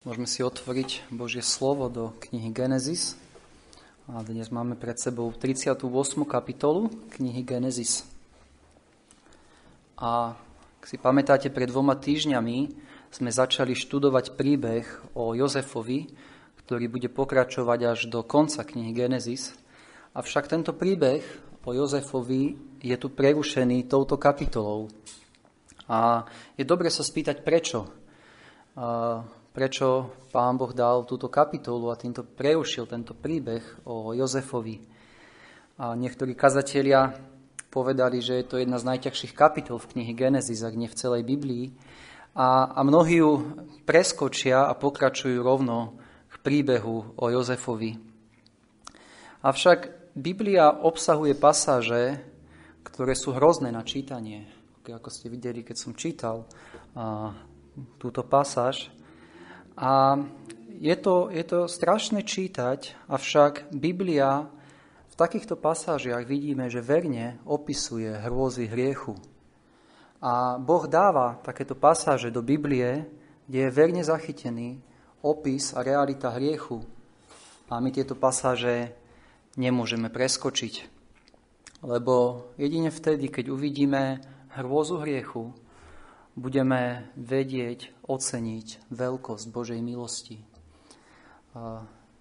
Môžeme si otvoriť Božie slovo do knihy Genesis. A dnes máme pred sebou 38. kapitolu knihy Genesis. A ak si pamätáte, pred dvoma týždňami sme začali študovať príbeh o Jozefovi, ktorý bude pokračovať až do konca knihy Genesis. Avšak tento príbeh o Jozefovi je tu prerušený touto kapitolou. A je dobre sa spýtať, prečo prečo pán Boh dal túto kapitolu a týmto preušil tento príbeh o Jozefovi. A niektorí kazatelia povedali, že je to jedna z najťažších kapitol v knihe Genesis, ak nie v celej Biblii. A, a mnohí ju preskočia a pokračujú rovno k príbehu o Jozefovi. Avšak Biblia obsahuje pasáže, ktoré sú hrozné na čítanie. Ako ste videli, keď som čítal a, túto pasáž. A je to, je to strašné čítať, avšak Biblia v takýchto pasážiach vidíme, že verne opisuje hrôzy hriechu. A Boh dáva takéto pasáže do Biblie, kde je verne zachytený opis a realita hriechu. A my tieto pasáže nemôžeme preskočiť. Lebo jedine vtedy, keď uvidíme hrôzu hriechu, budeme vedieť oceniť veľkosť Božej milosti.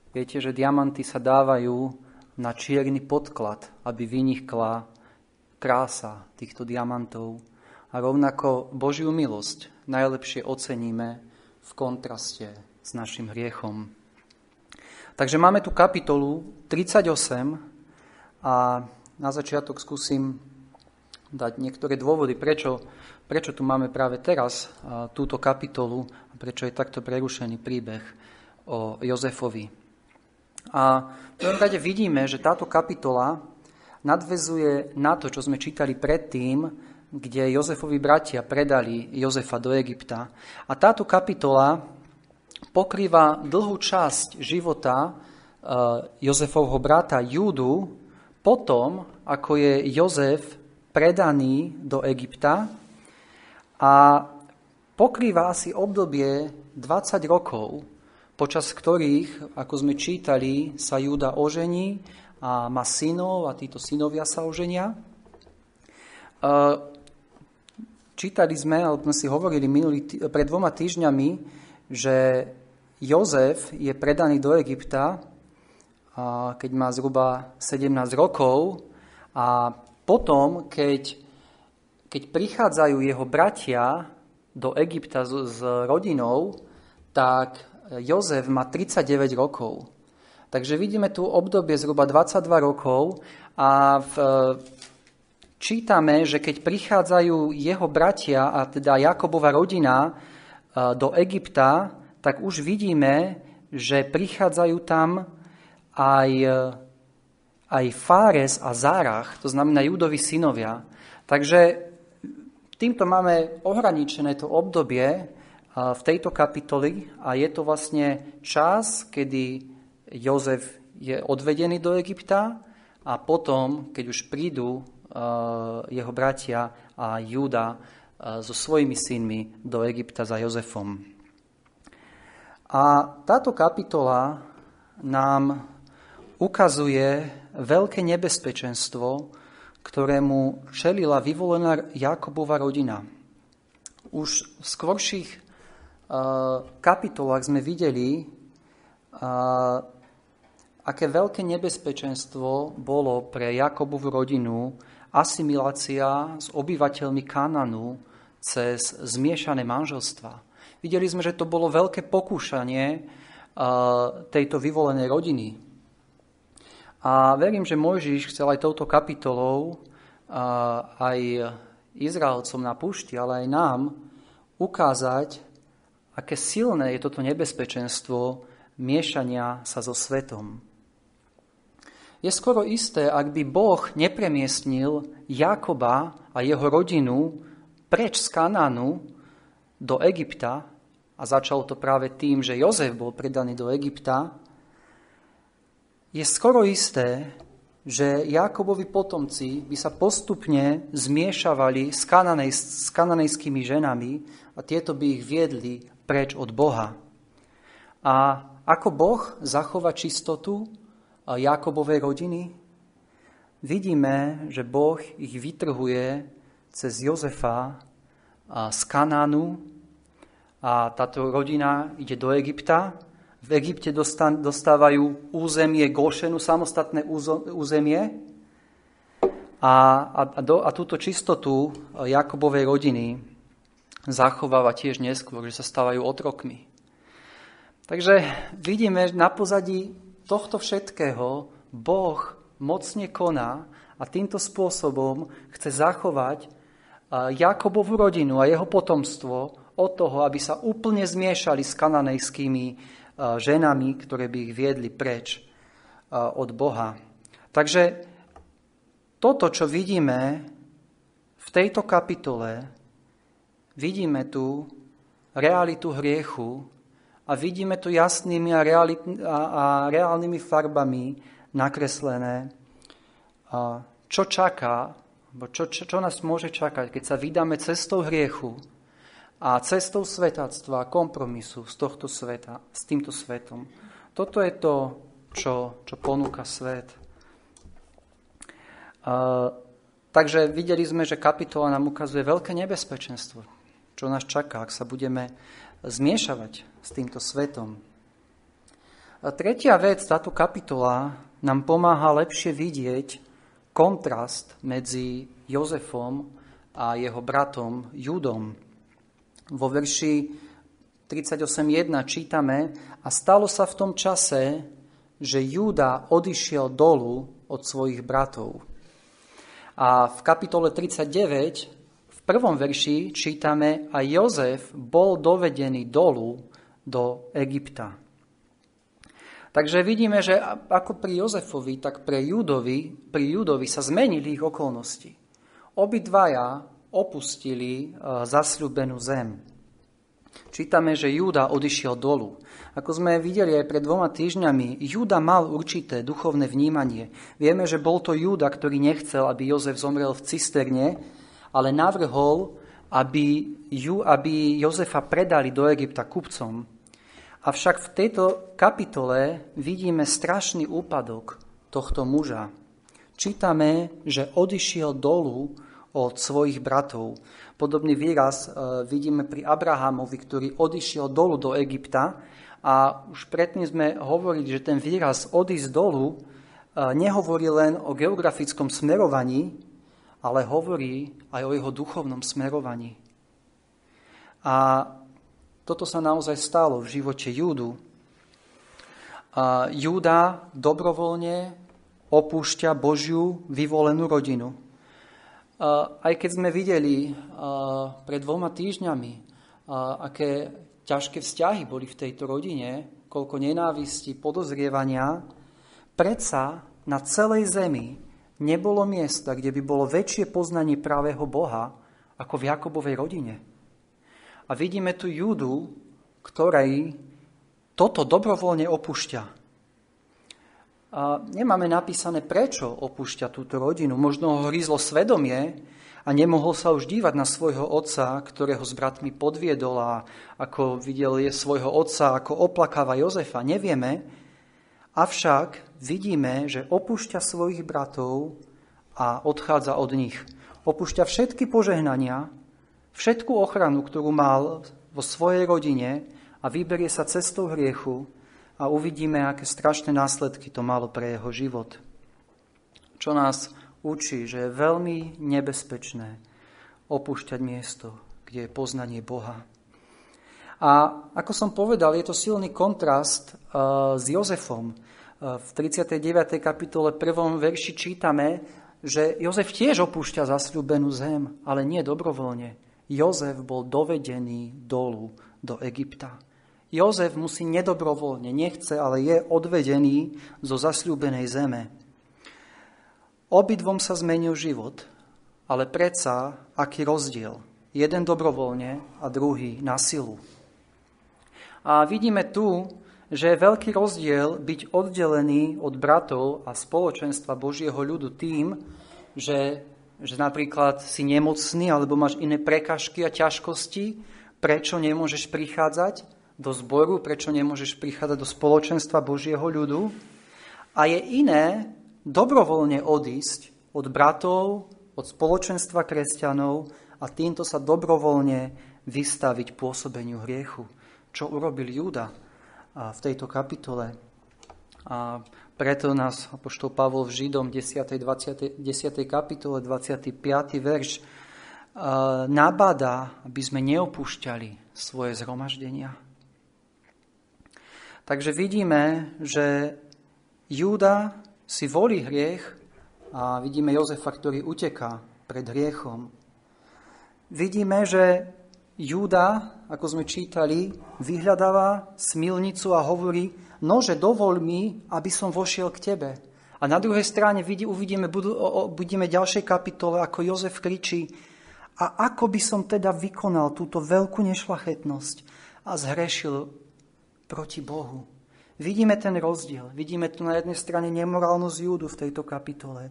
Viete, že diamanty sa dávajú na čierny podklad, aby vynikla krása týchto diamantov. A rovnako Božiu milosť najlepšie oceníme v kontraste s našim hriechom. Takže máme tu kapitolu 38 a na začiatok skúsim dať niektoré dôvody, prečo prečo tu máme práve teraz túto kapitolu a prečo je takto prerušený príbeh o Jozefovi. A v prvom rade vidíme, že táto kapitola nadvezuje na to, čo sme čítali predtým, kde Jozefovi bratia predali Jozefa do Egypta. A táto kapitola pokrýva dlhú časť života Jozefovho brata Júdu potom, ako je Jozef predaný do Egypta a pokrýva asi obdobie 20 rokov, počas ktorých, ako sme čítali, sa Júda ožení a má synov a títo synovia sa oženia. Čítali sme, alebo sme si hovorili minulý, pred dvoma týždňami, že Jozef je predaný do Egypta, keď má zhruba 17 rokov a potom, keď keď prichádzajú jeho bratia do Egypta s, s rodinou, tak Jozef má 39 rokov. Takže vidíme tu obdobie zhruba 22 rokov a v, čítame, že keď prichádzajú jeho bratia, a teda Jakobova rodina, e, do Egypta, tak už vidíme, že prichádzajú tam aj, aj Fáres a Zárach, to znamená Judovi synovia. Takže Týmto máme ohraničené to obdobie v tejto kapitoli a je to vlastne čas, kedy Jozef je odvedený do Egypta a potom, keď už prídu jeho bratia a Júda so svojimi synmi do Egypta za Jozefom. A táto kapitola nám ukazuje veľké nebezpečenstvo, ktorému čelila vyvolená Jakobova rodina. Už v skôrších uh, kapitolách sme videli, uh, aké veľké nebezpečenstvo bolo pre Jakobovú rodinu asimilácia s obyvateľmi Kananu cez zmiešané manželstva. Videli sme, že to bolo veľké pokúšanie uh, tejto vyvolenej rodiny. A verím, že Mojžiš chcel aj touto kapitolou aj Izraelcom na púšti, ale aj nám ukázať, aké silné je toto nebezpečenstvo miešania sa so svetom. Je skoro isté, ak by Boh nepremiestnil Jakoba a jeho rodinu preč z Kanánu do Egypta, a začalo to práve tým, že Jozef bol predaný do Egypta, je skoro isté, že Jakobovi potomci by sa postupne zmiešavali s, kananej, s kananejskými ženami a tieto by ich viedli preč od Boha. A ako Boh zachová čistotu Jakobovej rodiny? Vidíme, že Boh ich vytrhuje cez Jozefa z Kanánu a táto rodina ide do Egypta. V Egypte dostávajú územie Gošenu, samostatné územie. A, a, a, do, a túto čistotu Jakobovej rodiny zachováva tiež neskôr, že sa stávajú otrokmi. Takže vidíme, na pozadí tohto všetkého Boh mocne koná a týmto spôsobom chce zachovať Jakobovú rodinu a jeho potomstvo od toho, aby sa úplne zmiešali s kananejskými ženami, ktoré by ich viedli preč od Boha. Takže toto, čo vidíme v tejto kapitole, vidíme tu realitu hriechu a vidíme to jasnými a, realit, a, a reálnymi farbami nakreslené, a čo čaká, čo, čo, čo nás môže čakať, keď sa vydáme cestou hriechu a cestou svetáctva a kompromisu z tohto sveta, s týmto svetom. Toto je to, čo, čo ponúka svet. A, takže videli sme, že kapitola nám ukazuje veľké nebezpečenstvo, čo nás čaká, ak sa budeme zmiešavať s týmto svetom. A tretia vec, táto kapitola nám pomáha lepšie vidieť kontrast medzi Jozefom a jeho bratom Judom. Vo verši 38.1 čítame a stalo sa v tom čase, že Júda odišiel dolu od svojich bratov. A v kapitole 39 prvom verši čítame a Jozef bol dovedený dolu do Egypta. Takže vidíme, že ako pri Jozefovi, tak pre Judovi, pri Judovi sa zmenili ich okolnosti. Obidvaja opustili e, zasľubenú zem. Čítame, že Júda odišiel dolu. Ako sme videli aj pred dvoma týždňami, Júda mal určité duchovné vnímanie. Vieme, že bol to Júda, ktorý nechcel, aby Jozef zomrel v cisterne, ale navrhol, aby, ju, aby Jozefa predali do Egypta kupcom. Avšak v tejto kapitole vidíme strašný úpadok tohto muža. Čítame, že odišiel dolu od svojich bratov. Podobný výraz e, vidíme pri Abrahamovi, ktorý odišiel dolu do Egypta a už predtým sme hovorili, že ten výraz odísť dolu e, nehovorí len o geografickom smerovaní, ale hovorí aj o jeho duchovnom smerovaní. A toto sa naozaj stalo v živote Júdu. Júda dobrovoľne opúšťa Božiu vyvolenú rodinu. A aj keď sme videli pred dvoma týždňami, aké ťažké vzťahy boli v tejto rodine, koľko nenávisti, podozrievania, predsa na celej zemi nebolo miesta, kde by bolo väčšie poznanie pravého Boha ako v Jakobovej rodine. A vidíme tu Júdu, ktorej toto dobrovoľne opúšťa. A nemáme napísané, prečo opúšťa túto rodinu. Možno ho hryzlo svedomie a nemohol sa už dívať na svojho otca, ktorého s bratmi podviedol a ako videl je svojho otca, ako oplakáva Jozefa. Nevieme, avšak vidíme, že opúšťa svojich bratov a odchádza od nich. Opúšťa všetky požehnania, všetku ochranu, ktorú mal vo svojej rodine a vyberie sa cestou hriechu a uvidíme, aké strašné následky to malo pre jeho život. Čo nás učí, že je veľmi nebezpečné opúšťať miesto, kde je poznanie Boha. A ako som povedal, je to silný kontrast uh, s Jozefom. Uh, v 39. kapitole 1. verši čítame, že Jozef tiež opúšťa zasľúbenú zem, ale nie dobrovoľne. Jozef bol dovedený dolu do Egypta. Jozef musí nedobrovoľne, nechce, ale je odvedený zo zasľúbenej zeme. Obidvom sa zmenil život, ale predsa aký rozdiel. Jeden dobrovoľne a druhý na silu. A vidíme tu, že je veľký rozdiel byť oddelený od bratov a spoločenstva Božieho ľudu tým, že, že napríklad si nemocný alebo máš iné prekažky a ťažkosti, prečo nemôžeš prichádzať do zboru, prečo nemôžeš prichádzať do spoločenstva Božieho ľudu. A je iné dobrovoľne odísť od bratov, od spoločenstva kresťanov a týmto sa dobrovoľne vystaviť pôsobeniu hriechu. Čo urobil Júda v tejto kapitole. A preto nás apoštol Pavol v Židom 10. 20, 10. kapitole 25. verš nabada, aby sme neopúšťali svoje zhromaždenia. Takže vidíme, že Júda si volí hriech a vidíme Jozefa, ktorý uteká pred hriechom. Vidíme, že Júda, ako sme čítali, vyhľadáva smilnicu a hovorí, nože dovol mi, aby som vošiel k tebe. A na druhej strane uvidíme, budú, budeme ďalšej kapitole, ako Jozef kričí, a ako by som teda vykonal túto veľkú nešlachetnosť a zhrešil proti Bohu. Vidíme ten rozdiel. Vidíme tu na jednej strane nemorálnosť Júdu v tejto kapitole,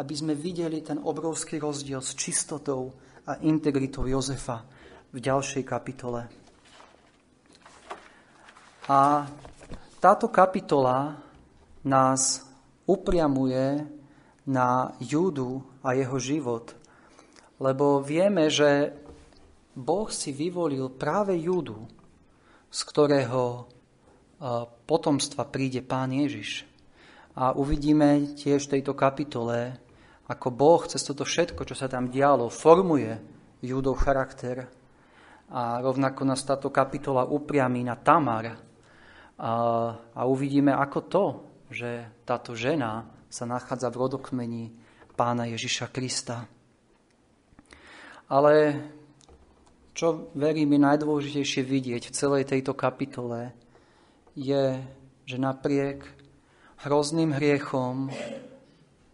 aby sme videli ten obrovský rozdiel s čistotou a integritou Jozefa v ďalšej kapitole. A táto kapitola nás upriamuje na Júdu a jeho život, lebo vieme, že Boh si vyvolil práve Júdu, z ktorého potomstva príde Pán Ježiš. A uvidíme tiež v tejto kapitole, ako Boh cez toto všetko, čo sa tam dialo, formuje Júdov charakter. A rovnako nás táto kapitola upriamí na Tamar. A, a uvidíme ako to, že táto žena sa nachádza v rodokmení pána Ježiša Krista. Ale čo verím je najdôležitejšie vidieť v celej tejto kapitole, je, že napriek hrozným hriechom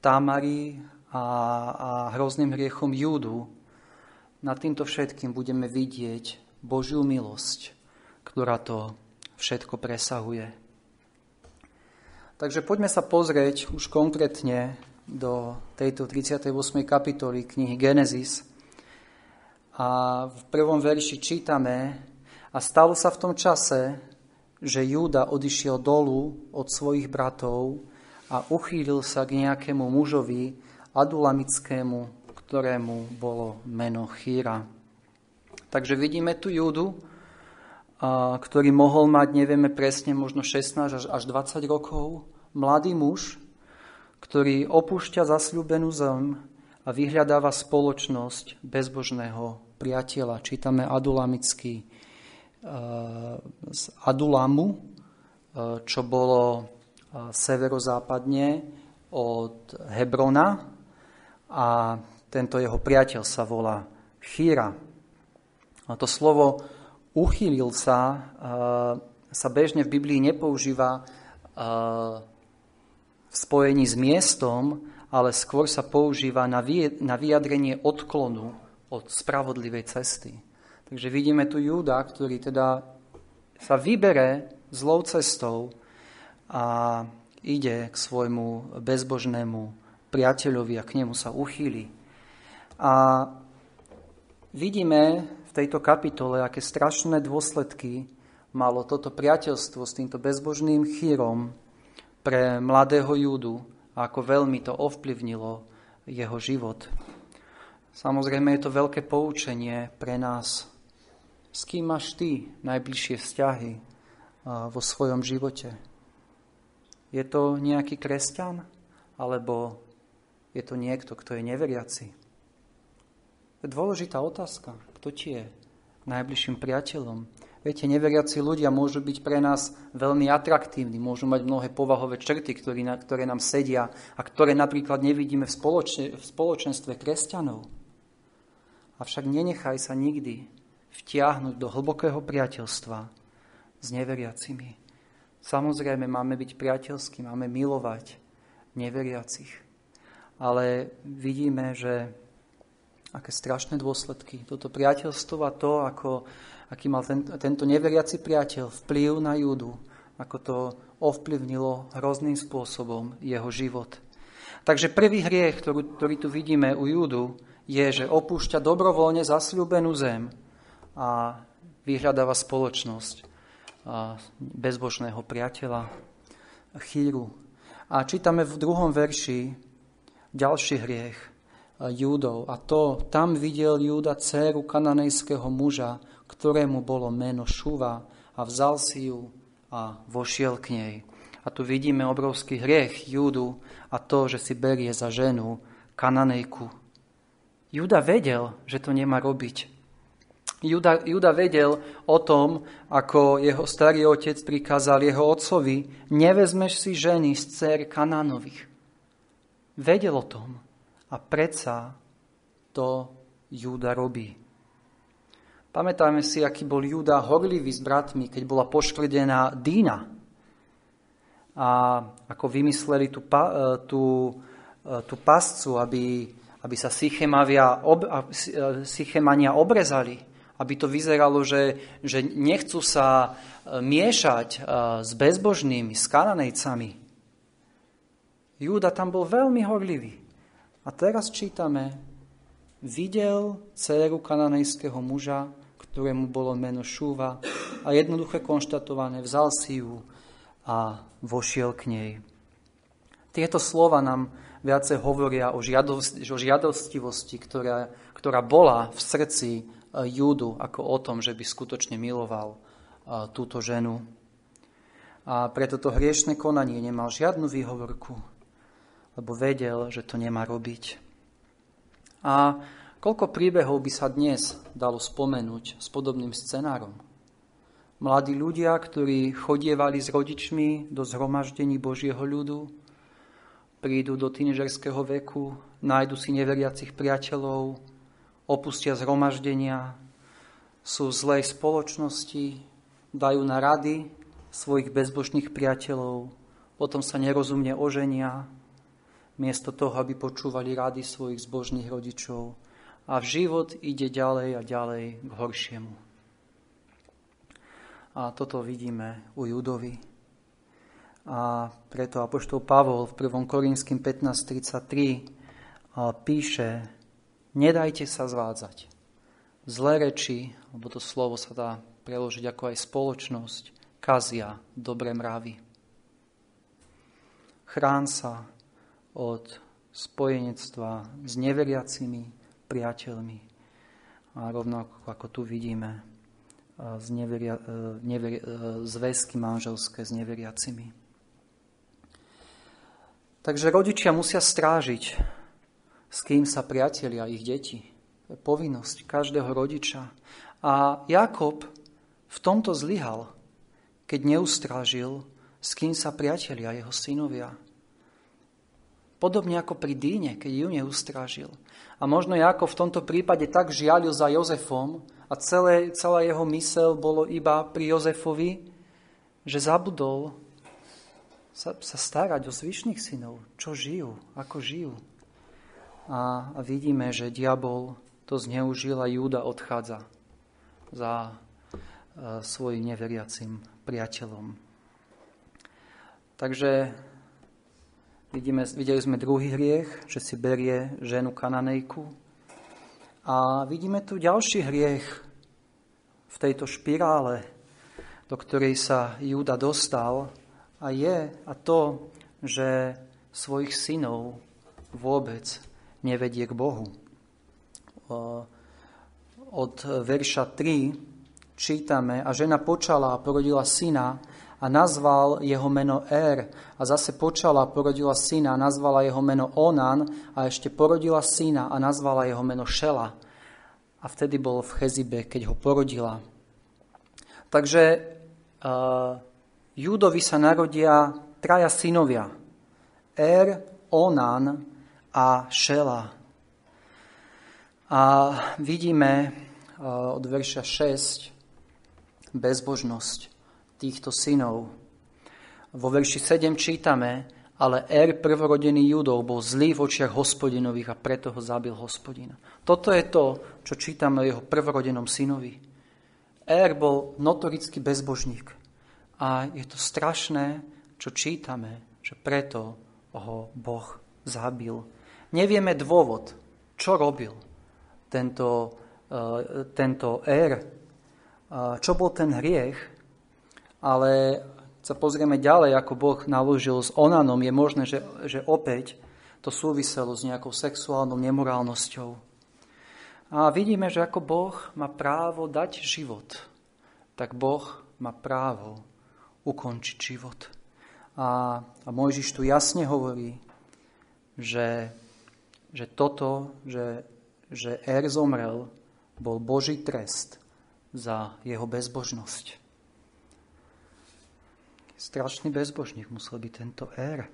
Tamary a, a hrozným hriechom Júdu, nad týmto všetkým budeme vidieť Božiu milosť, ktorá to všetko presahuje. Takže poďme sa pozrieť už konkrétne do tejto 38. kapitoly knihy Genesis. A v prvom verši čítame, a stalo sa v tom čase, že Júda odišiel dolu od svojich bratov a uchýlil sa k nejakému mužovi adulamickému, ktorému bolo meno Chýra. Takže vidíme tu Júdu, ktorý mohol mať, nevieme presne, možno 16 až 20 rokov, mladý muž, ktorý opúšťa zasľúbenú zem a vyhľadáva spoločnosť bezbožného priateľa. Čítame adulamický z Adulamu, e, čo bolo e, severozápadne od Hebrona a tento jeho priateľ sa volá Chýra. A to slovo uchýlil sa, sa bežne v Biblii nepoužíva v spojení s miestom, ale skôr sa používa na vyjadrenie odklonu od spravodlivej cesty. Takže vidíme tu Júda, ktorý teda sa vybere zlou cestou a ide k svojmu bezbožnému priateľovi a k nemu sa uchýli. A vidíme v tejto kapitole, aké strašné dôsledky malo toto priateľstvo s týmto bezbožným chýrom pre mladého Júdu a ako veľmi to ovplyvnilo jeho život. Samozrejme je to veľké poučenie pre nás, s kým máš ty najbližšie vzťahy vo svojom živote? Je to nejaký kresťan? Alebo je to niekto, kto je neveriaci? Dôležitá otázka. Kto ti je najbližším priateľom? Viete, neveriaci ľudia môžu byť pre nás veľmi atraktívni, môžu mať mnohé povahové črty, ktoré, nám sedia a ktoré napríklad nevidíme v spoločenstve kresťanov. Avšak nenechaj sa nikdy vtiahnuť do hlbokého priateľstva s neveriacimi. Samozrejme, máme byť priateľskí, máme milovať neveriacich. Ale vidíme, že aké strašné dôsledky. Toto priateľstvo a to, ako, aký mal ten, tento neveriaci priateľ vplyv na Júdu, ako to ovplyvnilo hrozným spôsobom jeho život. Takže prvý hriech, ktorý, ktorý tu vidíme u Júdu, je, že opúšťa dobrovoľne zasľúbenú zem, a vyhľadáva spoločnosť bezbožného priateľa Chýru. A čítame v druhom verši ďalší hriech Júdov. A to, tam videl Júda dceru kananejského muža, ktorému bolo meno Šuva a vzal si ju a vošiel k nej. A tu vidíme obrovský hriech Júdu a to, že si berie za ženu kananejku. Júda vedel, že to nemá robiť. Juda, Juda vedel o tom, ako jeho starý otec prikázal jeho otcovi, nevezmeš si ženy z dcer Kanánových. Vedel o tom a predsa to Júda robí. Pamätajme si, aký bol Júda horlivý s bratmi, keď bola poškvrdená Dína. A ako vymysleli tú, e, tú, e, tú pascu, aby, aby sa ob, e, Sychemania obrezali aby to vyzeralo, že, že nechcú sa e, miešať e, s bezbožnými, s kananejcami. Júda tam bol veľmi horlivý. A teraz čítame, videl dceru kananejského muža, ktorému bolo meno Šúva a jednoduché konštatované, vzal si ju a vošiel k nej. Tieto slova nám viacej hovoria o, žiadosti, o žiadostivosti, ktorá, ktorá bola v srdci Júdu ako o tom, že by skutočne miloval túto ženu. A preto to hriešne konanie nemal žiadnu výhovorku, lebo vedel, že to nemá robiť. A koľko príbehov by sa dnes dalo spomenúť s podobným scenárom? Mladí ľudia, ktorí chodievali s rodičmi do zhromaždení Božieho ľudu, prídu do tínežerského veku, nájdu si neveriacich priateľov, opustia zhromaždenia, sú v zlej spoločnosti, dajú na rady svojich bezbožných priateľov, potom sa nerozumne oženia, miesto toho, aby počúvali rady svojich zbožných rodičov. A život ide ďalej a ďalej k horšiemu. A toto vidíme u Judovi. A preto Apoštol Pavol v 1. Korinským 15.33 píše, Nedajte sa zvádzať. Zlé reči, lebo to slovo sa dá preložiť ako aj spoločnosť, kazia dobré mravy. Chrán sa od spojenectva s neveriacimi priateľmi. A rovnako ako tu vidíme, z neveria, e, neveri, e, zväzky manželské s neveriacimi. Takže rodičia musia strážiť s kým sa priatelia ich deti. To je povinnosť každého rodiča. A Jakob v tomto zlyhal, keď neustrážil, s kým sa priatelia jeho synovia. Podobne ako pri Díne, keď ju neustrážil. A možno Jakob v tomto prípade tak žialil za Jozefom a celé, celá jeho mysel bolo iba pri Jozefovi, že zabudol sa, sa starať o zvyšných synov, čo žijú, ako žijú a vidíme, že diabol to zneužil a Júda odchádza za e, svojim neveriacim priateľom. Takže vidíme, videli sme druhý hriech, že si berie ženu kananejku. A vidíme tu ďalší hriech v tejto špirále, do ktorej sa Júda dostal a je a to, že svojich synov vôbec nevedie k Bohu. Od verša 3 čítame, a žena počala a porodila syna a nazval jeho meno Er a zase počala porodila syna a nazvala jeho meno Onan a ešte porodila syna a nazvala jeho meno Šela. A vtedy bol v Chezibe, keď ho porodila. Takže uh, Júdovi sa narodia traja synovia. Er, Onan a Šela. A vidíme eh, od verša 6 bezbožnosť týchto synov. Vo verši 7 čítame, ale Er, prvorodený Judov, bol zlý v očiach hospodinových a preto ho zabil hospodina. Toto je to, čo čítame o jeho prvorodenom synovi. Er bol notorický bezbožník. A je to strašné, čo čítame, že preto ho Boh zabil. Nevieme dôvod, čo robil tento, uh, tento Er, uh, čo bol ten hriech, ale sa pozrieme ďalej, ako Boh naložil s Onanom, je možné, že, že opäť to súviselo s nejakou sexuálnou nemorálnosťou. A vidíme, že ako Boh má právo dať život, tak Boh má právo ukončiť život. A, a Mojžiš tu jasne hovorí, že, že toto, že, že Er zomrel, bol Boží trest za jeho bezbožnosť. Strašný bezbožník musel byť tento Er.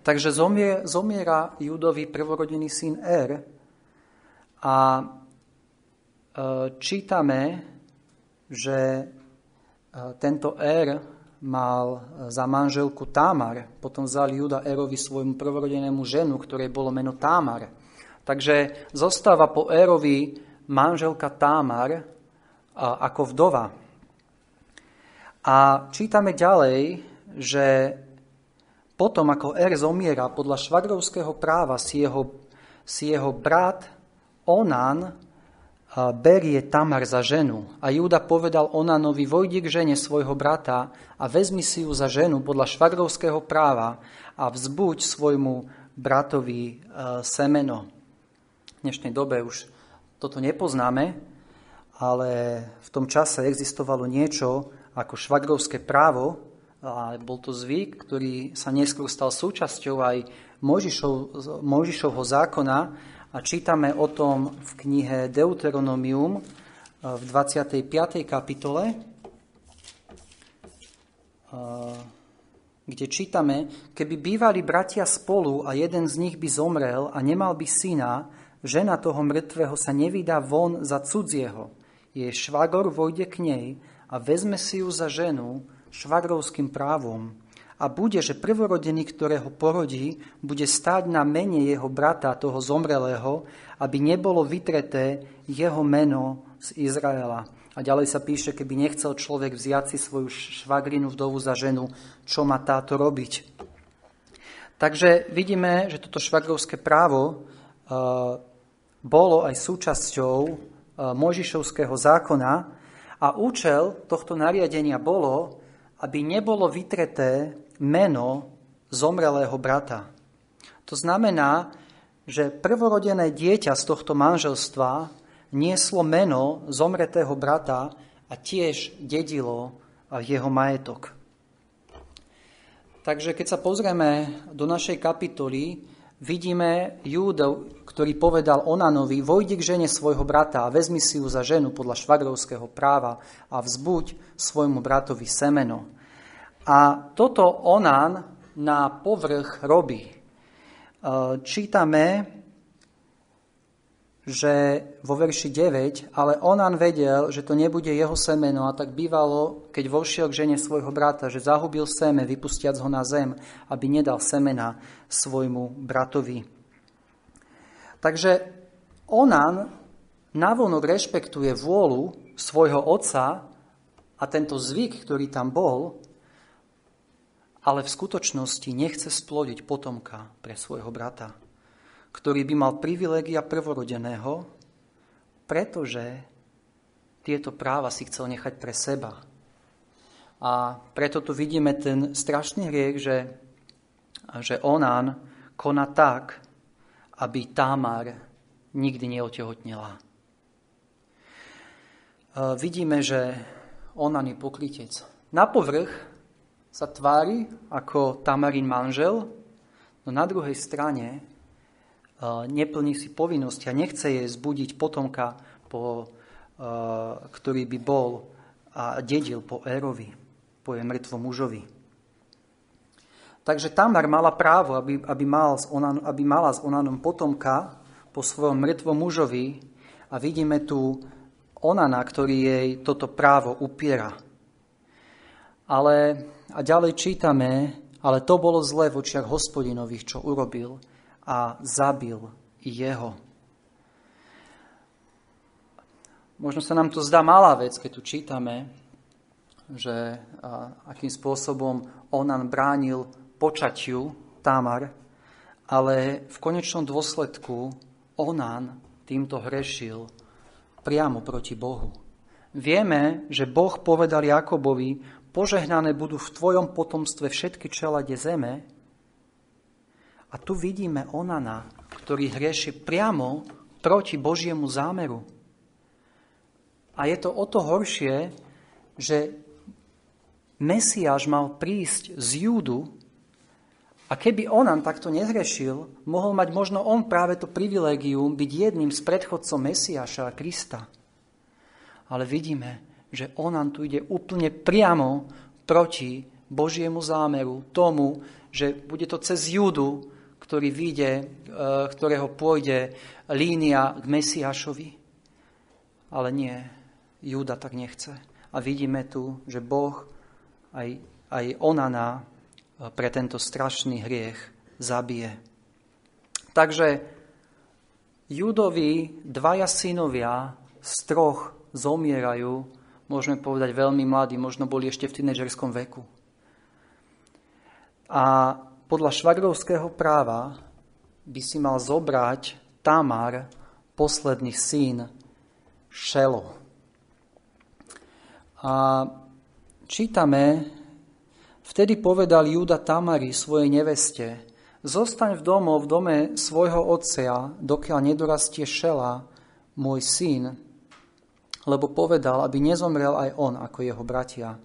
Takže zomie, zomiera Judový prvorodený syn Er a e, čítame, že e, tento Er mal za manželku Támar. Potom vzal Juda Erovi svojmu prvorodenému ženu, ktorej bolo meno Támar. Takže zostáva po Erovi manželka Támar ako vdova. A čítame ďalej, že potom, ako Er zomiera, podľa švagrovského práva si jeho, si jeho brat Onan berie Tamar za ženu. A Júda povedal Onanovi, vojdi k žene svojho brata a vezmi si ju za ženu podľa švagrovského práva a vzbuď svojmu bratovi e, semeno. V dnešnej dobe už toto nepoznáme, ale v tom čase existovalo niečo ako švagrovské právo, a bol to zvyk, ktorý sa neskôr stal súčasťou aj Mojžišov, Mojžišovho zákona a čítame o tom v knihe Deuteronomium v 25. kapitole, kde čítame, keby bývali bratia spolu a jeden z nich by zomrel a nemal by syna, žena toho mŕtvého sa nevydá von za cudzieho. Jej švagor vojde k nej a vezme si ju za ženu, švagrovským právom a bude, že prvorodený, ktorého porodí, bude stáť na mene jeho brata, toho zomrelého, aby nebolo vytreté jeho meno z Izraela. A ďalej sa píše, keby nechcel človek vziať si svoju švagrinu vdovu za ženu, čo má táto robiť. Takže vidíme, že toto švagrovské právo uh, bolo aj súčasťou uh, Mojžišovského zákona a účel tohto nariadenia bolo, aby nebolo vytreté meno zomrelého brata. To znamená, že prvorodené dieťa z tohto manželstva nieslo meno zomretého brata a tiež dedilo jeho majetok. Takže keď sa pozrieme do našej kapitoly, vidíme Júdov, ktorý povedal Onanovi, vojdi k žene svojho brata a vezmi si ju za ženu podľa švagrovského práva a vzbuď svojmu bratovi semeno. A toto Onan na povrch robí. E, čítame, že vo verši 9, ale Onan vedel, že to nebude jeho semeno a tak bývalo, keď vošiel k žene svojho brata, že zahubil seme, vypustiac ho na zem, aby nedal semena svojmu bratovi. Takže Onan navonok rešpektuje vôľu svojho otca a tento zvyk, ktorý tam bol, ale v skutočnosti nechce splodiť potomka pre svojho brata, ktorý by mal privilégia prvorodeného, pretože tieto práva si chcel nechať pre seba. A preto tu vidíme ten strašný hriek, že, že Onán koná tak, aby Támar nikdy neotehotnela. Vidíme, že Onán je pokrytec. Na povrch sa tvári ako Tamarin manžel, no na druhej strane e, neplní si povinnosť a nechce jej zbudiť potomka, po, e, ktorý by bol a dedil po Érovi, po jej mŕtvom mužovi. Takže Tamar mala právo, aby, aby, mal Onan, aby mala s Onanom potomka po svojom mŕtvom mužovi a vidíme tu Onana, ktorý jej toto právo upiera. Ale a ďalej čítame, ale to bolo zlé v očiach hospodinových, čo urobil a zabil jeho. Možno sa nám to zdá malá vec, keď tu čítame, že a, akým spôsobom Onan bránil počatiu Tamar, ale v konečnom dôsledku Onan týmto hrešil priamo proti Bohu. Vieme, že Boh povedal Jakobovi, požehnané budú v tvojom potomstve všetky čelade zeme. A tu vidíme Onana, ktorý hrieši priamo proti Božiemu zámeru. A je to o to horšie, že Mesiáš mal prísť z Júdu a keby Onan takto nezrešil, mohol mať možno on práve to privilegium byť jedným z predchodcov Mesiáša a Krista. Ale vidíme, že Onan tu ide úplne priamo proti Božiemu zámeru, tomu, že bude to cez Júdu, ktorý vyjde, e, ktorého pôjde línia k Mesiášovi. Ale nie, Júda tak nechce. A vidíme tu, že Boh aj, aj Onana pre tento strašný hriech zabije. Takže Judovi dvaja synovia z troch zomierajú, môžeme povedať veľmi mladí, možno boli ešte v tínedžerskom veku. A podľa švagrovského práva by si mal zobrať Tamar, posledný syn Šelo. A čítame, vtedy povedal Júda Tamari svojej neveste, zostaň v domu, v dome svojho otca, dokiaľ nedorastie Šela, môj syn, lebo povedal, aby nezomrel aj on ako jeho bratia.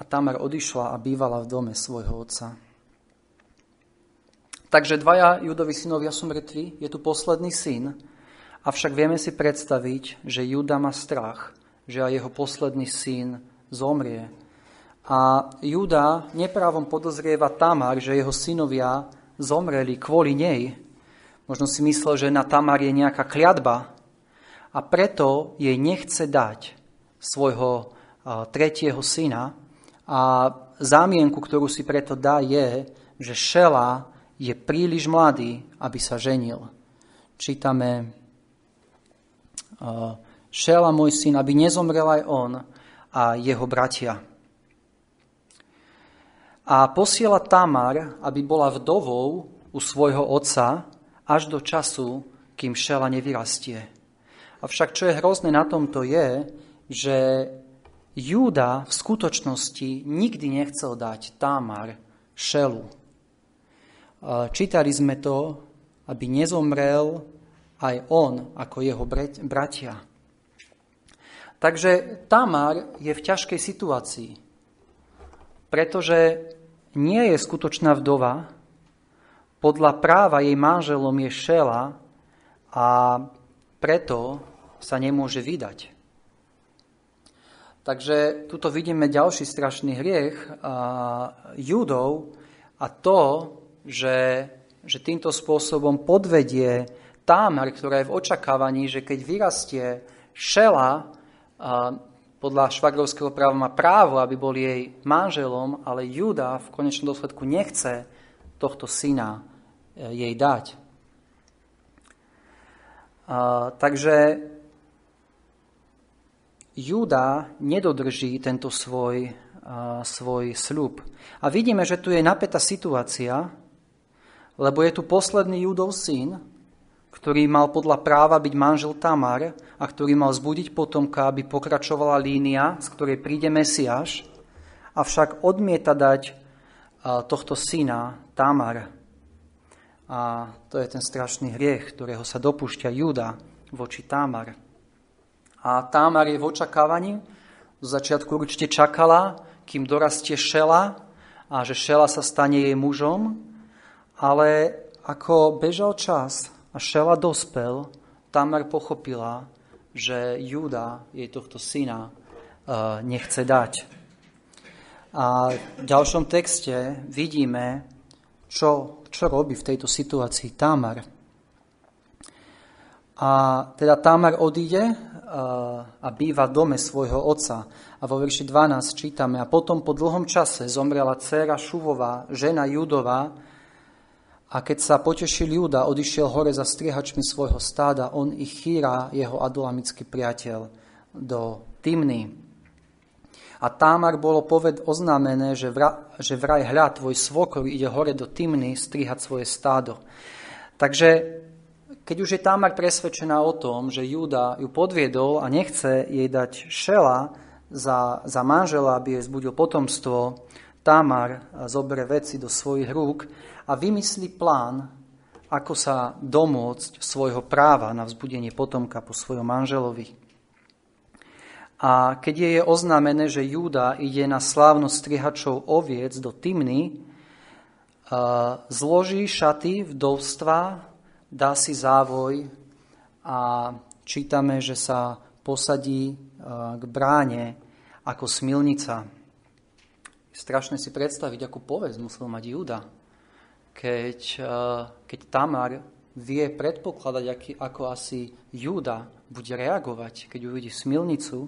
A Tamar odišla a bývala v dome svojho otca. Takže dvaja Judovi synovia sú mŕtvi, je tu posledný syn, avšak vieme si predstaviť, že Juda má strach, že aj jeho posledný syn zomrie. A Juda neprávom podozrieva Tamar, že jeho synovia zomreli kvôli nej. Možno si myslel, že na Tamar je nejaká kliatba, a preto jej nechce dať svojho tretieho syna a zámienku, ktorú si preto dá, je, že Šela je príliš mladý, aby sa ženil. Čítame Šela, môj syn, aby nezomrel aj on a jeho bratia. A posiela Tamar, aby bola vdovou u svojho otca až do času, kým Šela nevyrastie. Avšak čo je hrozné na tomto je, že Júda v skutočnosti nikdy nechcel dať Támar Šelu. Čítali sme to, aby nezomrel aj on ako jeho bratia. Takže Tamar je v ťažkej situácii, pretože nie je skutočná vdova, podľa práva jej manželom je Šela a preto sa nemôže vydať. Takže tuto vidíme ďalší strašný hriech a, Judov a to, že, že týmto spôsobom podvedie Támer, ktorá je v očakávaní, že keď vyrastie Šela, a, podľa švagrovského práva má právo, aby bol jej manželom, ale Juda v konečnom dôsledku nechce tohto syna e, jej dať. Takže Júda nedodrží tento svoj, uh, svoj sľub. A vidíme, že tu je napätá situácia, lebo je tu posledný Júdov syn, ktorý mal podľa práva byť manžel Tamar a ktorý mal zbudiť potomka, aby pokračovala línia, z ktorej príde Mesiáš, avšak odmieta dať tohto syna Tamar. A to je ten strašný hriech, ktorého sa dopúšťa Júda voči Tamar. A Támar je v očakávaní. Z začiatku určite čakala, kým dorastie Šela a že Šela sa stane jej mužom. Ale ako bežal čas a Šela dospel, Tamar pochopila, že Júda jej tohto syna e, nechce dať. A v ďalšom texte vidíme, čo, čo robí v tejto situácii Tamar. A teda Tamar odíde a býva v dome svojho otca. A vo verši 12 čítame, a potom po dlhom čase zomrela dcéra Šuvová, žena Judová, a keď sa potešil Júda, odišiel hore za striehačmi svojho stáda, on i Chýra, jeho adolamický priateľ, do Timny. A Támar bolo poved oznámené, že, vra, že vraj hľa tvoj svokor ide hore do Timny strihať svoje stádo. Takže keď už je Tamar presvedčená o tom, že Júda ju podviedol a nechce jej dať šela za, za manžela, aby jej zbudil potomstvo, Tamar zoberie veci do svojich rúk a vymyslí plán, ako sa domôcť svojho práva na vzbudenie potomka po svojom manželovi. A keď je oznámené, že Júda ide na slávnosť strihačov oviec do Timny, zloží šaty vdovstva, dá si závoj a čítame, že sa posadí k bráne ako smilnica. Strašné si predstaviť, akú povesť musel mať Júda, keď, keď Tamar vie predpokladať, aký, ako asi Júda bude reagovať, keď uvidí smilnicu.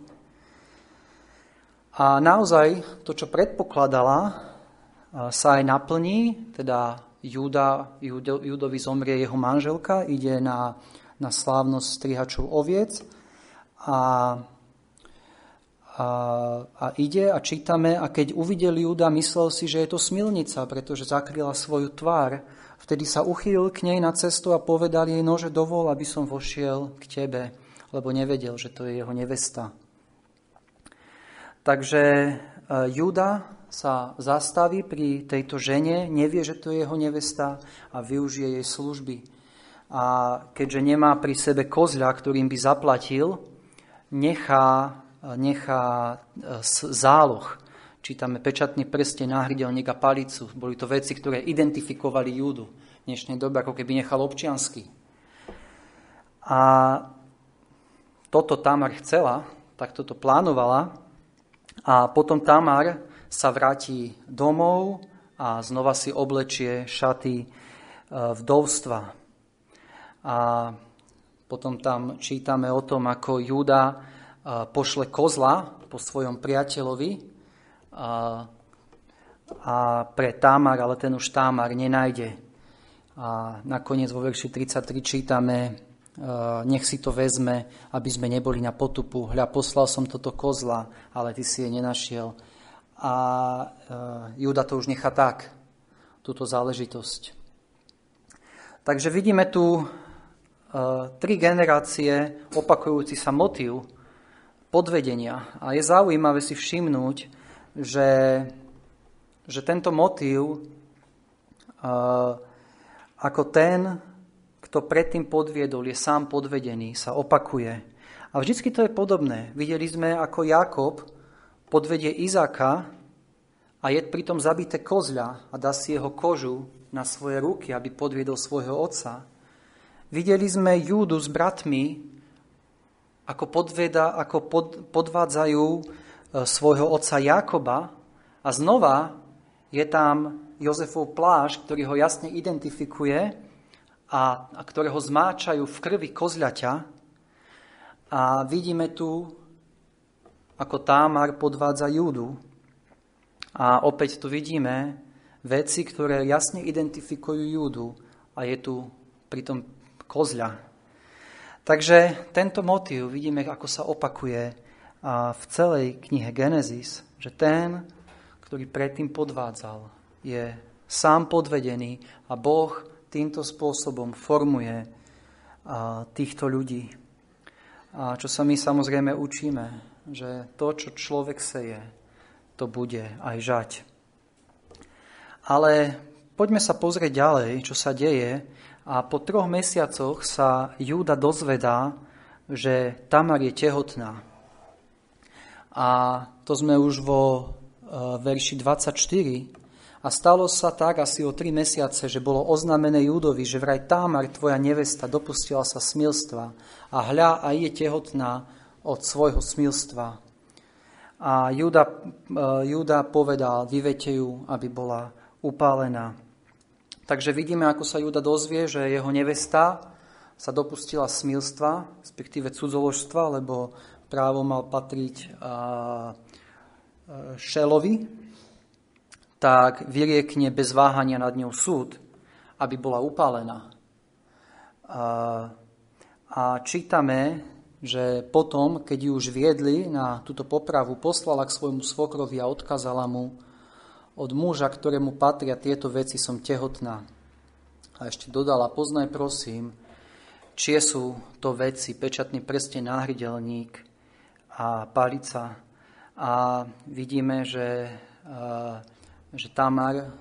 A naozaj to, čo predpokladala, sa aj naplní, teda Júda, Júdo, Júdovi zomrie jeho manželka, ide na, na slávnosť strihačov oviec. A, a, a ide a čítame a keď uvidel Júda, myslel si, že je to smilnica, pretože zakryla svoju tvár. Vtedy sa uchýlil k nej na cestu a povedal jej, nože dovol, aby som vošiel k tebe, lebo nevedel, že to je jeho nevesta. Takže e, Juda sa zastaví pri tejto žene, nevie, že to je jeho nevesta a využije jej služby. A keďže nemá pri sebe kozľa, ktorým by zaplatil, nechá, nechá e, záloh. Čítame pečatný prste, náhrydelník a palicu. Boli to veci, ktoré identifikovali Júdu. V dnešnej dobe ako keby nechal občiansky. A toto Tamar chcela, tak toto plánovala, a potom Tamar sa vráti domov a znova si oblečie šaty e, vdovstva. A potom tam čítame o tom, ako Júda pošle kozla po svojom priateľovi a, pre Tamar, ale ten už Tamar nenájde. A nakoniec vo verši 33 čítame, Eh, nech si to vezme, aby sme neboli na potupu. Hľa, poslal som toto kozla, ale ty si je nenašiel. A eh, Júda to už nechá tak, túto záležitosť. Takže vidíme tu eh, tri generácie opakujúci sa motív podvedenia. A je zaujímavé si všimnúť, že, že tento motív ako ten, kto predtým podviedol, je sám podvedený, sa opakuje. A vždycky to je podobné. Videli sme, ako Jakob podvedie Izáka a je pritom zabité kozľa a dá si jeho kožu na svoje ruky, aby podviedol svojho otca. Videli sme Júdu s bratmi, ako, podveda, ako pod, podvádzajú e, svojho otca Jakoba a znova je tam Jozefov pláž, ktorý ho jasne identifikuje a, a ktoré ho zmáčajú v krvi kozľaťa. A vidíme tu, ako Támar podvádza Júdu. A opäť tu vidíme veci, ktoré jasne identifikujú Júdu a je tu pritom kozľa. Takže tento motív vidíme, ako sa opakuje v celej knihe Genesis, že ten, ktorý predtým podvádzal, je sám podvedený a Boh týmto spôsobom formuje týchto ľudí. A čo sa my samozrejme učíme, že to, čo človek seje, to bude aj žať. Ale poďme sa pozrieť ďalej, čo sa deje. A po troch mesiacoch sa Júda dozvedá, že Tamar je tehotná. A to sme už vo e, verši 24 a stalo sa tak asi o tri mesiace, že bolo oznámené Júdovi, že vraj Támar, tvoja nevesta, dopustila sa smilstva a hľa a je tehotná od svojho smilstva. A Júda, e, Júda povedal, vyvete ju, aby bola upálená. Takže vidíme, ako sa Júda dozvie, že jeho nevesta sa dopustila smilstva, respektíve cudzoložstva, lebo právo mal patriť Šelovi, tak vyriekne bez váhania nad ňou súd, aby bola upálená. A, čítame, že potom, keď ju už viedli na túto popravu, poslala k svojmu svokrovi a odkázala mu, od muža, ktorému patria tieto veci, som tehotná. A ešte dodala, poznaj prosím, čie sú to veci, pečatný prsten, náhrydelník a palica. A vidíme, že, že Tamar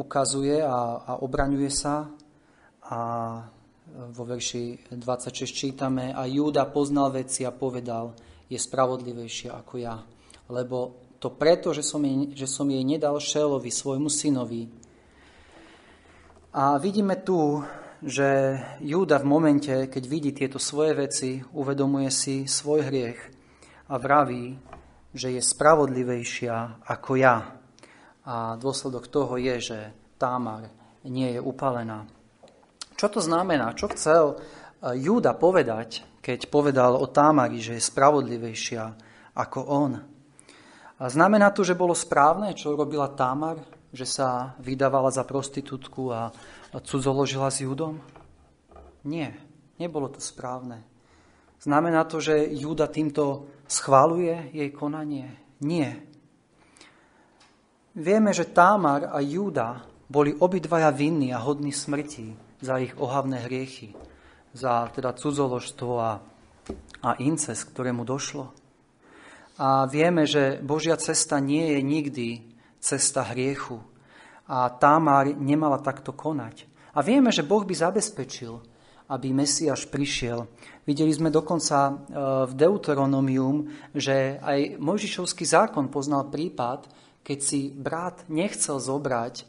ukazuje a, a obraňuje sa a vo verši 26 čítame a Júda poznal veci a povedal, je spravodlivejšia ako ja. Lebo to preto, že som jej, že som jej nedal Šelovi, svojmu synovi. A vidíme tu, že Júda v momente, keď vidí tieto svoje veci, uvedomuje si svoj hriech a vraví, že je spravodlivejšia ako ja. A dôsledok toho je, že Támar nie je upalená. Čo to znamená? Čo chcel e, Júda povedať, keď povedal o Támari, že je spravodlivejšia ako on? A znamená to, že bolo správne, čo robila Támar, že sa vydávala za prostitútku a cudzoložila s Júdom? Nie, nebolo to správne. Znamená to, že Júda týmto schváluje jej konanie? Nie. Vieme, že Támar a Júda boli obidvaja vinní a hodní smrti za ich ohavné hriechy, za teda cudzoložstvo a, a incest, ktorému došlo. A vieme, že Božia cesta nie je nikdy cesta hriechu. A Támar nemala takto konať. A vieme, že Boh by zabezpečil, aby Mesiáš prišiel. Videli sme dokonca e, v Deuteronomium, že aj Mojžišovský zákon poznal prípad, keď si brat nechcel zobrať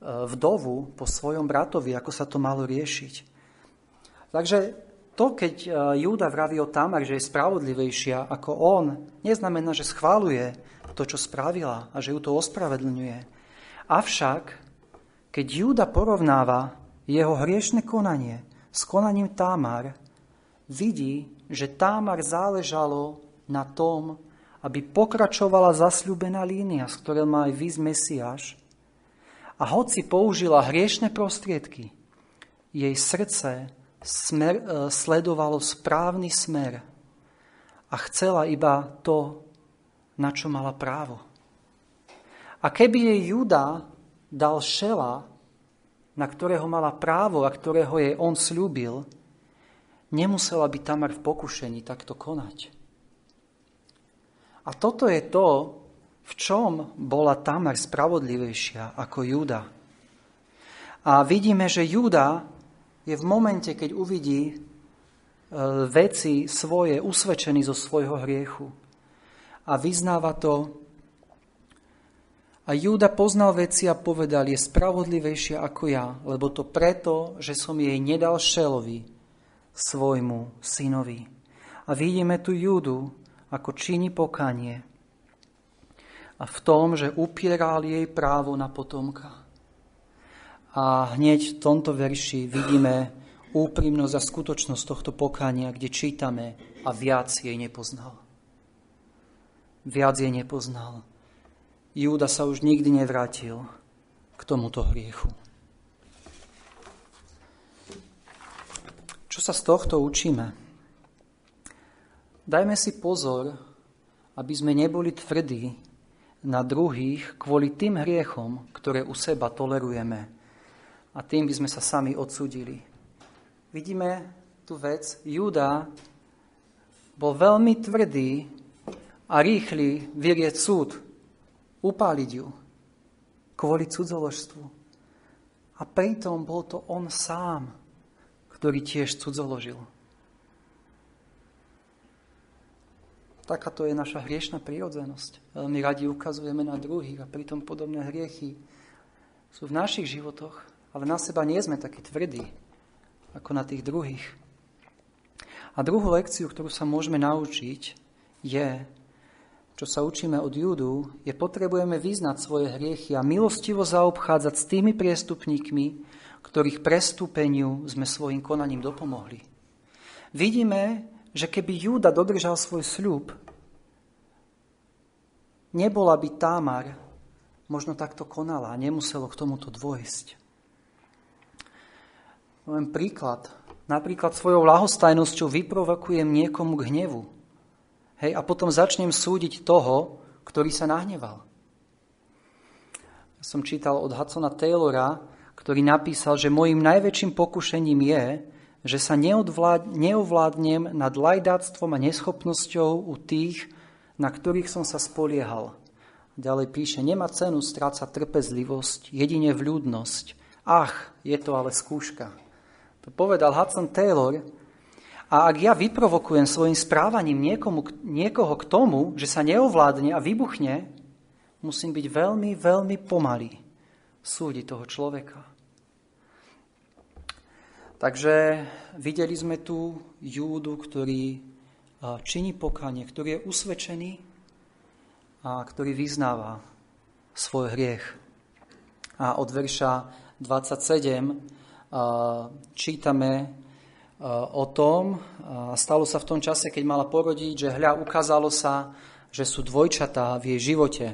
vdovu po svojom bratovi, ako sa to malo riešiť. Takže to, keď e, Júda vraví o Tamar, že je spravodlivejšia ako on, neznamená, že schváluje to, čo spravila a že ju to ospravedlňuje. Avšak, keď Júda porovnáva jeho hriešne konanie s konaním Tamar, vidí, že Tamar záležalo na tom, aby pokračovala zasľúbená línia, z ktorej má aj výsť Mesiáš, a hoci použila hriešne prostriedky, jej srdce smer, e, sledovalo správny smer a chcela iba to, na čo mala právo. A keby jej Júda dal šela, na ktorého mala právo a ktorého jej on slúbil, nemusela by Tamar v pokušení takto konať. A toto je to, v čom bola Tamar spravodlivejšia ako Júda. A vidíme, že Júda je v momente, keď uvidí e, veci svoje usvedčený zo svojho hriechu. A vyznáva to. A Júda poznal veci a povedal, je spravodlivejšia ako ja, lebo to preto, že som jej nedal Šelovi, svojmu synovi. A vidíme tu Júdu, ako číni pokanie a v tom, že upieral jej právo na potomka. A hneď v tomto verši vidíme úprimnosť a skutočnosť tohto pokania, kde čítame a viac jej nepoznal. Viac jej nepoznal. Júda sa už nikdy nevrátil k tomuto hriechu. Čo sa z tohto učíme? Dajme si pozor, aby sme neboli tvrdí na druhých kvôli tým hriechom, ktoré u seba tolerujeme. A tým by sme sa sami odsudili. Vidíme tú vec. Júda bol veľmi tvrdý a rýchly vyrieť súd, upáliť ju kvôli cudzoložstvu. A pritom bol to on sám, ktorý tiež cudzoložil. Takáto je naša hriešna prírodzenosť. Veľmi radi ukazujeme na druhých a pritom podobné hriechy sú v našich životoch, ale na seba nie sme takí tvrdí ako na tých druhých. A druhú lekciu, ktorú sa môžeme naučiť, je, čo sa učíme od Júdu, je potrebujeme vyznať svoje hriechy a milostivo zaobchádzať s tými priestupníkmi, ktorých prestúpeniu sme svojim konaním dopomohli. Vidíme, že keby Júda dodržal svoj sľub, nebola by Támar možno takto konala a nemuselo k tomuto dôjsť. Poviem príklad. Napríklad svojou lahostajnosťou vyprovokujem niekomu k hnevu. Hej, a potom začnem súdiť toho, ktorý sa nahneval. Som čítal od Hudsona Taylora, ktorý napísal, že môjim najväčším pokušením je, že sa neovládnem nad lajdáctvom a neschopnosťou u tých, na ktorých som sa spoliehal. Ďalej píše, nemá cenu strácať trpezlivosť, jedine vľúdnosť. Ach, je to ale skúška. To povedal Hudson Taylor. A ak ja vyprovokujem svojim správaním niekomu, niekoho k tomu, že sa neovládne a vybuchne, musím byť veľmi, veľmi pomalý súdiť toho človeka. Takže videli sme tu Júdu, ktorý činí pokanie, ktorý je usvedčený a ktorý vyznáva svoj hriech. A od verša 27 čítame o tom, stalo sa v tom čase, keď mala porodiť, že hľa ukázalo sa, že sú dvojčatá v jej živote.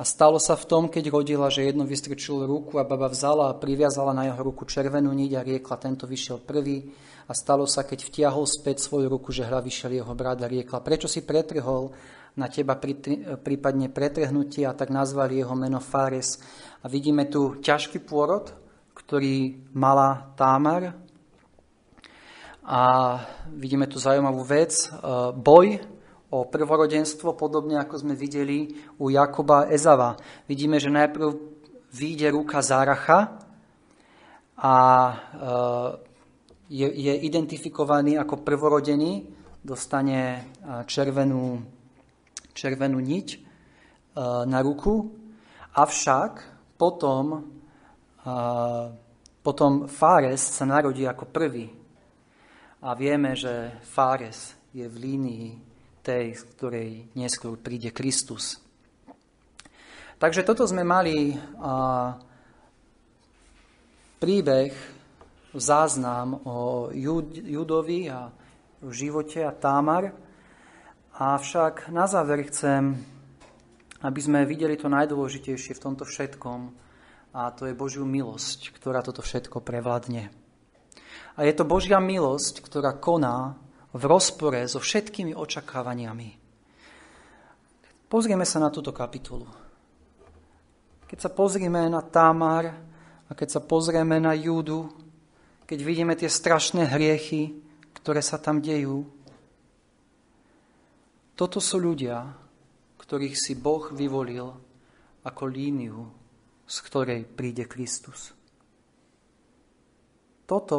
A stalo sa v tom, keď rodila, že jedno vystrčilo ruku a baba vzala a priviazala na jeho ruku červenú niť a riekla, tento vyšiel prvý. A stalo sa, keď vtiahol späť svoju ruku, že hľa vyšiel jeho brat a riekla, prečo si pretrhol na teba prípadne pretrhnutie a tak nazvali jeho meno Fares. A vidíme tu ťažký pôrod, ktorý mala Támar. A vidíme tu zaujímavú vec, e, boj o prvorodenstvo, podobne ako sme videli u Jakoba Ezava. Vidíme, že najprv vyjde ruka Záracha a e, je, je identifikovaný ako prvorodený, dostane e, červenú, červenú niť na ruku, avšak potom, potom Fáres sa narodí ako prvý. A vieme, že Fáres je v línii tej, z ktorej neskôr príde Kristus. Takže toto sme mali príbeh, záznam o Jud, Judovi a živote a Támar. Avšak na záver chcem, aby sme videli to najdôležitejšie v tomto všetkom, a to je Božiu milosť, ktorá toto všetko prevládne. A je to Božia milosť, ktorá koná v rozpore so všetkými očakávaniami. Pozrieme sa na túto kapitulu. Keď sa pozrieme na Tamar a keď sa pozrieme na Júdu, keď vidíme tie strašné hriechy, ktoré sa tam dejú, toto sú ľudia, ktorých si Boh vyvolil ako líniu, z ktorej príde Kristus. Toto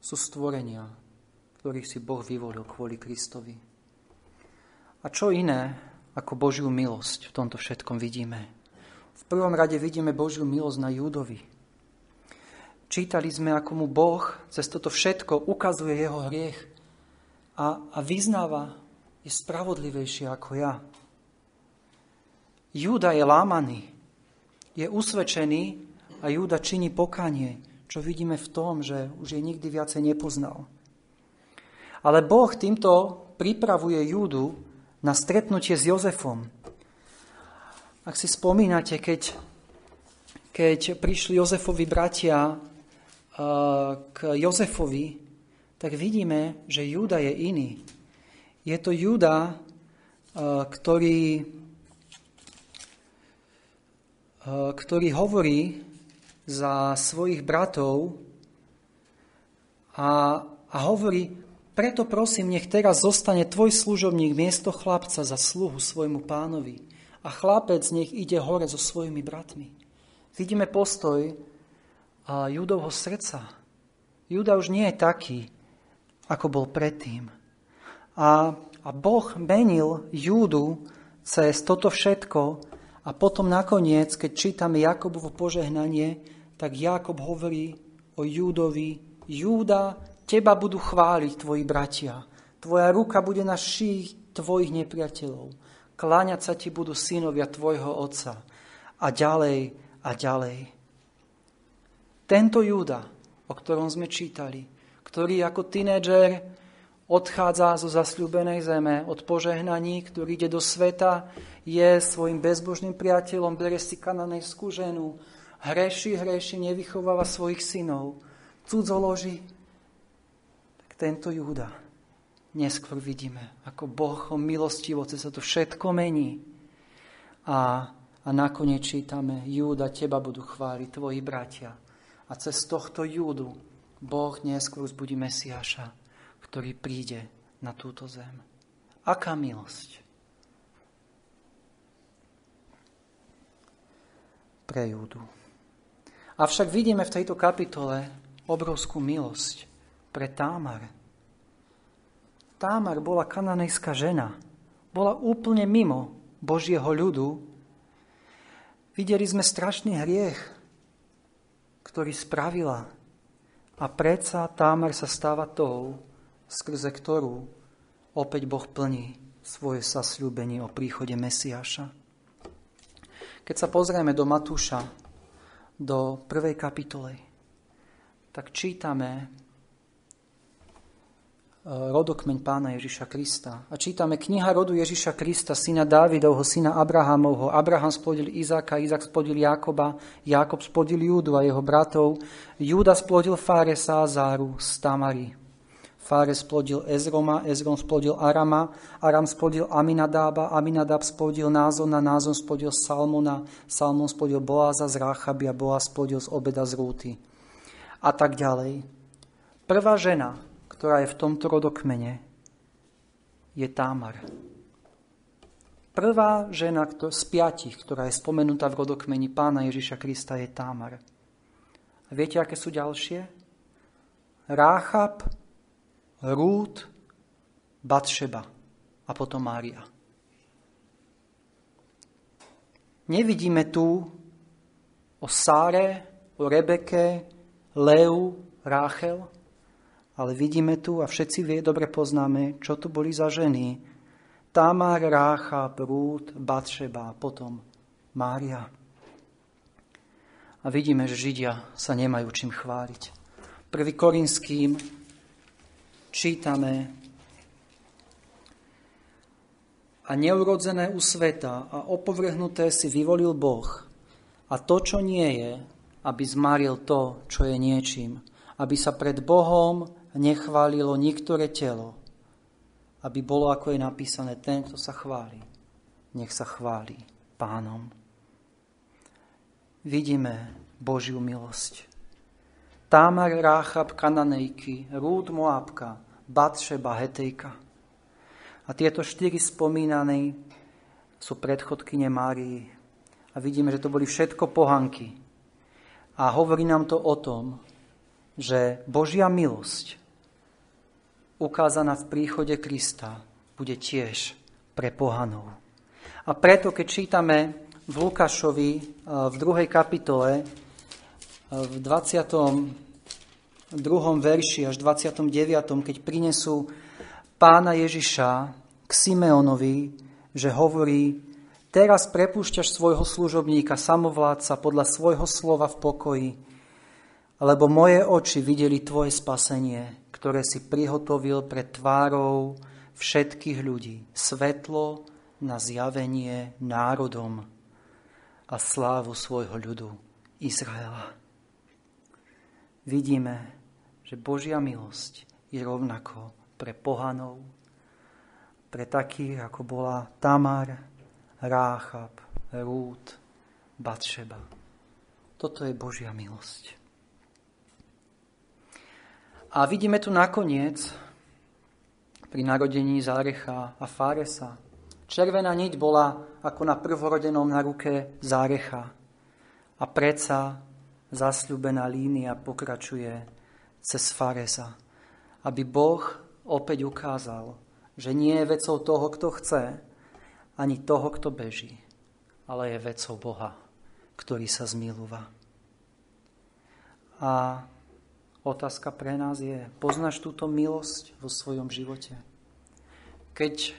sú stvorenia, ktorých si Boh vyvolil kvôli Kristovi. A čo iné ako Božiu milosť v tomto všetkom vidíme? V prvom rade vidíme Božiu milosť na Júdovi. Čítali sme, ako mu Boh cez toto všetko ukazuje jeho hriech a, a vyznáva, je spravodlivejší ako ja. Júda je lámaný, je usvedčený a Júda činí pokanie, čo vidíme v tom, že už je nikdy viacej nepoznal. Ale Boh týmto pripravuje Júdu na stretnutie s Jozefom. Ak si spomínate, keď, keď prišli Jozefovi bratia k Jozefovi, tak vidíme, že Júda je iný. Je to Júda, ktorý, ktorý hovorí za svojich bratov a, a hovorí, preto prosím, nech teraz zostane tvoj služobník miesto chlapca za sluhu svojmu pánovi a chlapec nech ide hore so svojimi bratmi. Vidíme postoj Judovho srdca. Juda už nie je taký, ako bol predtým. A, a Boh menil Júdu cez toto všetko a potom nakoniec, keď čítame Jakobovo požehnanie, tak Jakob hovorí o Júdovi, Júda, Teba budú chváliť tvoji bratia. Tvoja ruka bude na ších tvojich nepriateľov. Kláňať sa ti budú synovia tvojho otca. A ďalej a ďalej. Tento Júda, o ktorom sme čítali, ktorý ako tínedžer odchádza zo zasľúbenej zeme, od požehnaní, ktorý ide do sveta, je svojim bezbožným priateľom, berie si kananejskú ženu, hreši, hreši, nevychováva svojich synov, cudzoloží, tento Júda neskôr vidíme, ako Boh ho milostivo cez to všetko mení. A A nakoniec čítame, Júda, teba budú chváliť tvoji bratia. A cez tohto Júdu Boh neskôr zbudí Mesiáša, ktorý príde na túto zem. Aká milosť? Pre Júdu. Avšak vidíme v tejto kapitole obrovskú milosť pre Támar. Támar bola kananejská žena. Bola úplne mimo Božieho ľudu Videli sme strašný hriech, ktorý spravila. A predsa Támar sa stáva tou, skrze ktorú opäť Boh plní svoje sasľúbenie o príchode Mesiáša. Keď sa pozrieme do Matúša, do prvej kapitoly, tak čítame rodokmeň pána Ježiša Krista. A čítame kniha rodu Ježiša Krista, syna Dávidovho, syna Abrahamovho. Abraham splodil Izáka, Izák splodil Jakoba, Jakob splodil Júdu a jeho bratov. Júda splodil Fáresa a Záru z Tamary. Fáres splodil Ezroma, Ezrom splodil Arama, Aram splodil Aminadába, Aminadab splodil Názona, Názon splodil Salmona, Salmon splodil Boáza z Ráchaby a Boaz splodil z Obeda z Rúty. A tak ďalej. Prvá žena, ktorá je v tomto rodokmene, je Támar. Prvá žena z piatich, ktorá je spomenutá v rodokmeni pána Ježiša Krista, je Támar. A viete, aké sú ďalšie? Ráchab, Rút, Batšeba a potom Mária. Nevidíme tu o Sáre, o Rebeke, Leu, Ráchel, ale vidíme tu a všetci vie, dobre poznáme, čo tu boli za ženy. Tamar, Rácha, Brút, Batšeba a potom Mária. A vidíme, že Židia sa nemajú čím chváliť. Prvý Korinským čítame. A neurodzené u sveta a opovrhnuté si vyvolil Boh. A to, čo nie je, aby zmaril to, čo je niečím, aby sa pred Bohom nechválilo niektoré telo, aby bolo, ako je napísané, ten, kto sa chváli, nech sa chváli pánom. Vidíme Božiu milosť. Támar, Ráchab, Kananejky, Rúd, Moabka, Batšeba, Hetejka. A tieto štyri spomínané sú predchodkyne Márii. A vidíme, že to boli všetko pohanky. A hovorí nám to o tom, že Božia milosť ukázaná v príchode Krista bude tiež pre pohanov. A preto, keď čítame v Lukášovi eh, v 2. kapitole eh, v 20. 2. verši až 29. keď prinesú pána Ježiša k Simeonovi, že hovorí, teraz prepušťaš svojho služobníka, samovládca podľa svojho slova v pokoji, lebo moje oči videli tvoje spasenie, ktoré si prihotovil pre tvárou všetkých ľudí. Svetlo na zjavenie národom a slávu svojho ľudu Izraela. Vidíme, že Božia milosť je rovnako pre pohanov, pre takých, ako bola Tamar, Ráchab, Rút, Batšeba. Toto je Božia milosť. A vidíme tu nakoniec pri narodení Zárecha a Fáresa. Červená niť bola ako na prvorodenom na ruke Zárecha. A predsa zasľubená línia pokračuje cez Fáresa. Aby Boh opäť ukázal, že nie je vecou toho, kto chce, ani toho, kto beží, ale je vecou Boha, ktorý sa zmilúva. A Otázka pre nás je, poznáš túto milosť vo svojom živote? Keď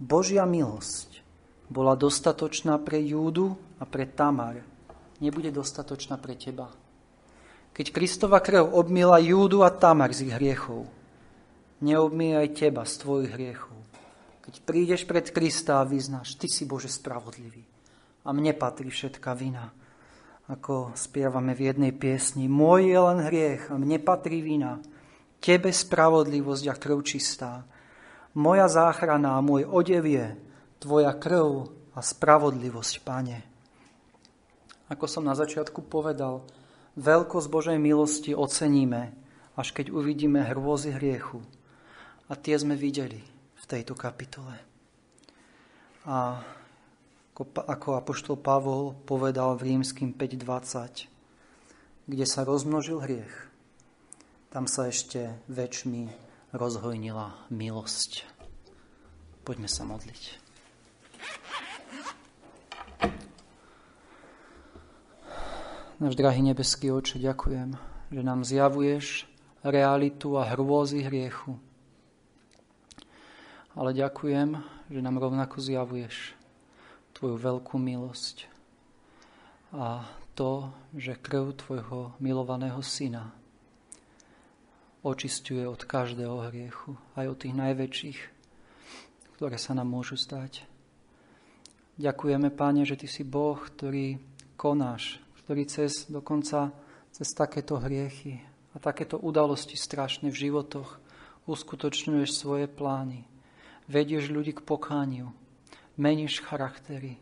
Božia milosť bola dostatočná pre Júdu a pre Tamar, nebude dostatočná pre teba. Keď Kristova krv obmila Júdu a Tamar z ich hriechov, neobmie aj teba z tvojich hriechov. Keď prídeš pred Krista a vyznáš, ty si Bože spravodlivý a mne patrí všetká vina, ako spievame v jednej piesni. Môj je len hriech a mne patrí vina, tebe spravodlivosť a krv čistá. Moja záchrana a môj odev je tvoja krv a spravodlivosť, pane. Ako som na začiatku povedal, veľkosť Božej milosti oceníme, až keď uvidíme hrôzy hriechu. A tie sme videli v tejto kapitole. A ako apoštol Pavol povedal v rímským 5.20, kde sa rozmnožil hriech, tam sa ešte väčšmi rozhojnila milosť. Poďme sa modliť. Náš drahý nebeský oče, ďakujem, že nám zjavuješ realitu a hrôzy hriechu. Ale ďakujem, že nám rovnako zjavuješ Tvoju veľkú milosť a to, že krv Tvojho milovaného Syna očistuje od každého hriechu, aj od tých najväčších, ktoré sa nám môžu stať. Ďakujeme, Páne, že Ty si Boh, ktorý konáš, ktorý cez dokonca cez takéto hriechy a takéto udalosti strašné v životoch uskutočňuješ svoje plány. Vedieš ľudí k pokániu, meníš charaktery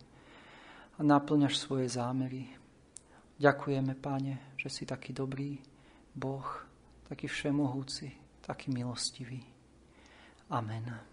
a naplňaš svoje zámery. Ďakujeme, Páne, že si taký dobrý Boh, taký všemohúci, taký milostivý. Amen.